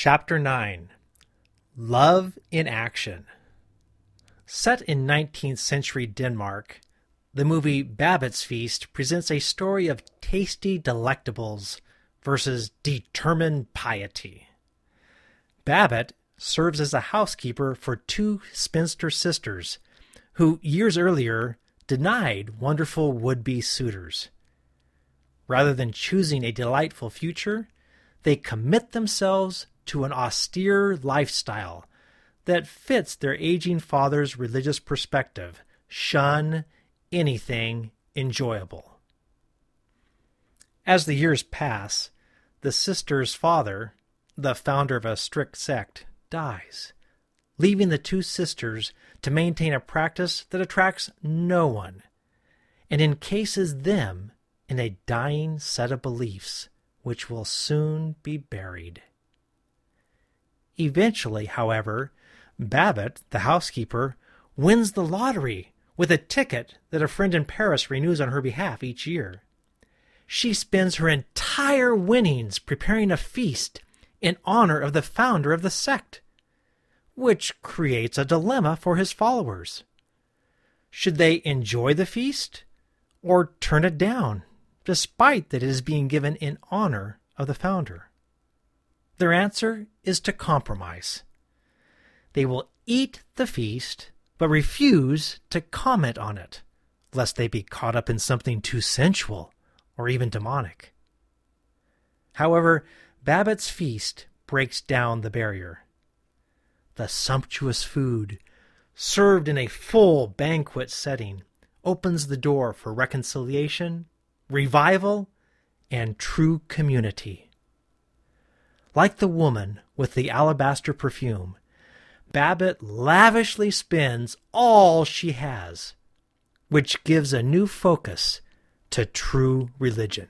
Chapter 9 Love in Action. Set in 19th century Denmark, the movie Babette's Feast presents a story of tasty delectables versus determined piety. Babette serves as a housekeeper for two spinster sisters who, years earlier, denied wonderful would be suitors. Rather than choosing a delightful future, they commit themselves to an austere lifestyle that fits their aging father's religious perspective shun anything enjoyable. As the years pass, the sister's father, the founder of a strict sect, dies, leaving the two sisters to maintain a practice that attracts no one and encases them in a dying set of beliefs which will soon be buried. Eventually, however, Babette, the housekeeper, wins the lottery with a ticket that a friend in Paris renews on her behalf each year. She spends her entire winnings preparing a feast in honor of the founder of the sect, which creates a dilemma for his followers. Should they enjoy the feast or turn it down, despite that it is being given in honor of the founder? Their answer is to compromise. They will eat the feast, but refuse to comment on it, lest they be caught up in something too sensual or even demonic. However, Babette's feast breaks down the barrier. The sumptuous food, served in a full banquet setting, opens the door for reconciliation, revival, and true community. Like the woman with the alabaster perfume, Babette lavishly spends all she has, which gives a new focus to true religion.